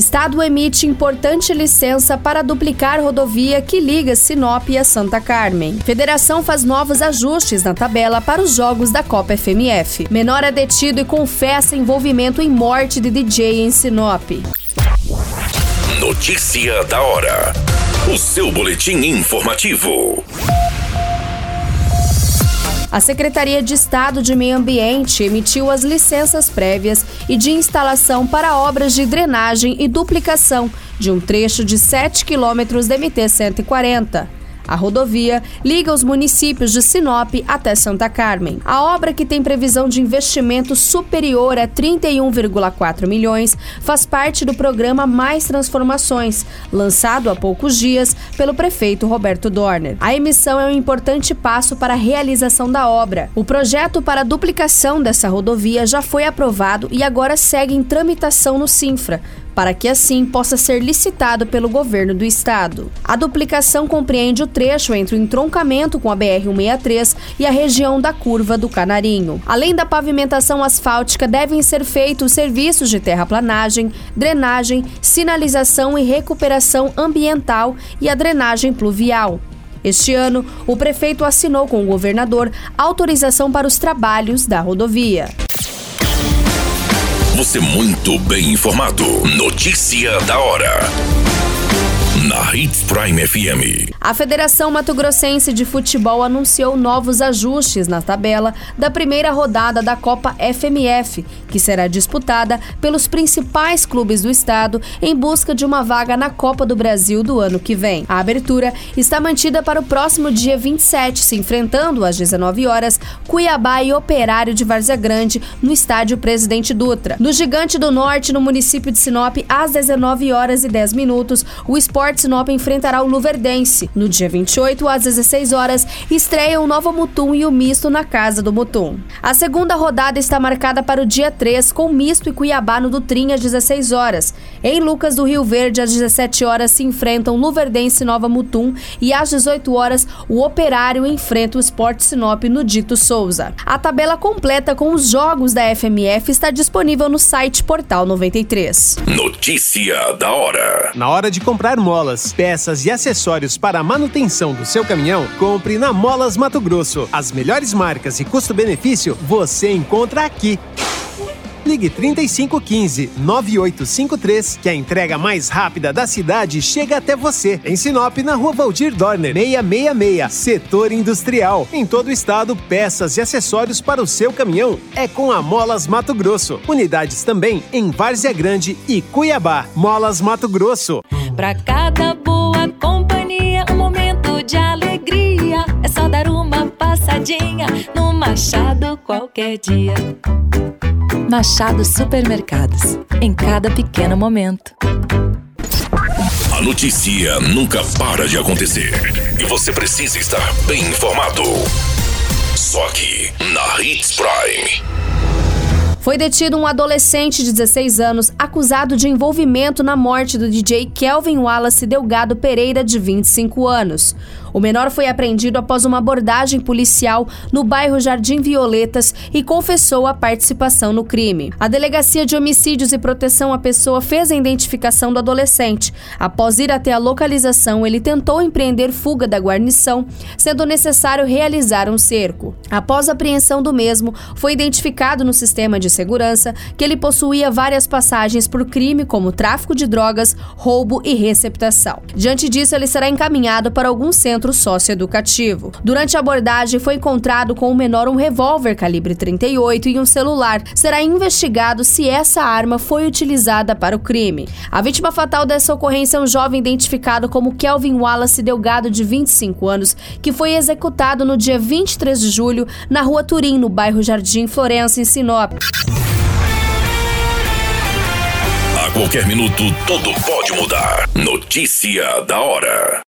Estado emite importante licença para duplicar rodovia que liga Sinop a Santa Carmen. Federação faz novos ajustes na tabela para os jogos da Copa FMF. Menor é detido e confessa envolvimento em morte de DJ em Sinop. Notícia da hora. O seu boletim informativo. A Secretaria de Estado de Meio Ambiente emitiu as licenças prévias e de instalação para obras de drenagem e duplicação de um trecho de 7 quilômetros da MT-140. A rodovia liga os municípios de Sinop até Santa Carmen. A obra, que tem previsão de investimento superior a 31,4 milhões, faz parte do programa Mais Transformações, lançado há poucos dias pelo prefeito Roberto Dorner. A emissão é um importante passo para a realização da obra. O projeto para a duplicação dessa rodovia já foi aprovado e agora segue em tramitação no Sinfra, para que assim possa ser licitado pelo governo do estado. A duplicação compreende o trecho entre o entroncamento com a BR-163 e a região da curva do Canarinho. Além da pavimentação asfáltica, devem ser feitos serviços de terraplanagem, drenagem, sinalização e recuperação ambiental e a drenagem pluvial. Este ano, o prefeito assinou com o governador autorização para os trabalhos da rodovia. Você muito bem informado. Notícia da hora na Hits Prime FM. A Federação Mato Grossense de Futebol anunciou novos ajustes na tabela da primeira rodada da Copa FMF, que será disputada pelos principais clubes do estado em busca de uma vaga na Copa do Brasil do ano que vem. A abertura está mantida para o próximo dia 27, se enfrentando às 19 horas Cuiabá e Operário de Várzea Grande no estádio Presidente Dutra. No Gigante do Norte, no município de Sinop, às 19 horas e 10 minutos, o Sport Sinop enfrentará o Luverdense. No dia 28, às 16 horas, estreia o Nova Mutum e o Misto na Casa do Mutum. A segunda rodada está marcada para o dia 3, com Misto e Cuiabá no Dutrim às 16 horas. Em Lucas do Rio Verde, às 17 horas, se enfrentam Luverdense e Nova Mutum e às 18 horas, o Operário enfrenta o Sport Sinop no Dito Souza. A tabela completa com os jogos da FMF está disponível no site Portal 93. Notícia da hora. Na hora de comprar móveis, molas, peças e acessórios para a manutenção do seu caminhão, compre na Molas Mato Grosso. As melhores marcas e custo-benefício você encontra aqui. Ligue 3515 9853 que a entrega mais rápida da cidade chega até você. Em Sinop, na rua Valdir Dorner, 666, setor industrial. Em todo o estado, peças e acessórios para o seu caminhão é com a Molas Mato Grosso. Unidades também em Várzea Grande e Cuiabá. Molas Mato Grosso. Pra cada boa companhia, um momento de alegria. É só dar uma passadinha no Machado qualquer dia. Machado Supermercados. Em cada pequeno momento. A notícia nunca para de acontecer. E você precisa estar bem informado. Só aqui, na Hits Prime. Foi detido um adolescente de 16 anos acusado de envolvimento na morte do DJ Kelvin Wallace Delgado Pereira, de 25 anos. O menor foi apreendido após uma abordagem policial no bairro Jardim Violetas e confessou a participação no crime. A Delegacia de Homicídios e Proteção à Pessoa fez a identificação do adolescente. Após ir até a localização, ele tentou empreender fuga da guarnição, sendo necessário realizar um cerco. Após a apreensão do mesmo, foi identificado no sistema de segurança que ele possuía várias passagens por crime como tráfico de drogas, roubo e receptação. Diante disso, ele será encaminhado para algum centro socioeducativo. Durante a abordagem, foi encontrado com o menor um revólver calibre 38 e um celular. Será investigado se essa arma foi utilizada para o crime. A vítima fatal dessa ocorrência é um jovem identificado como Kelvin Wallace Delgado, de 25 anos, que foi executado no dia 23 de julho na rua Turim, no bairro Jardim Florença, em Sinop. A qualquer minuto, tudo pode mudar. Notícia da hora.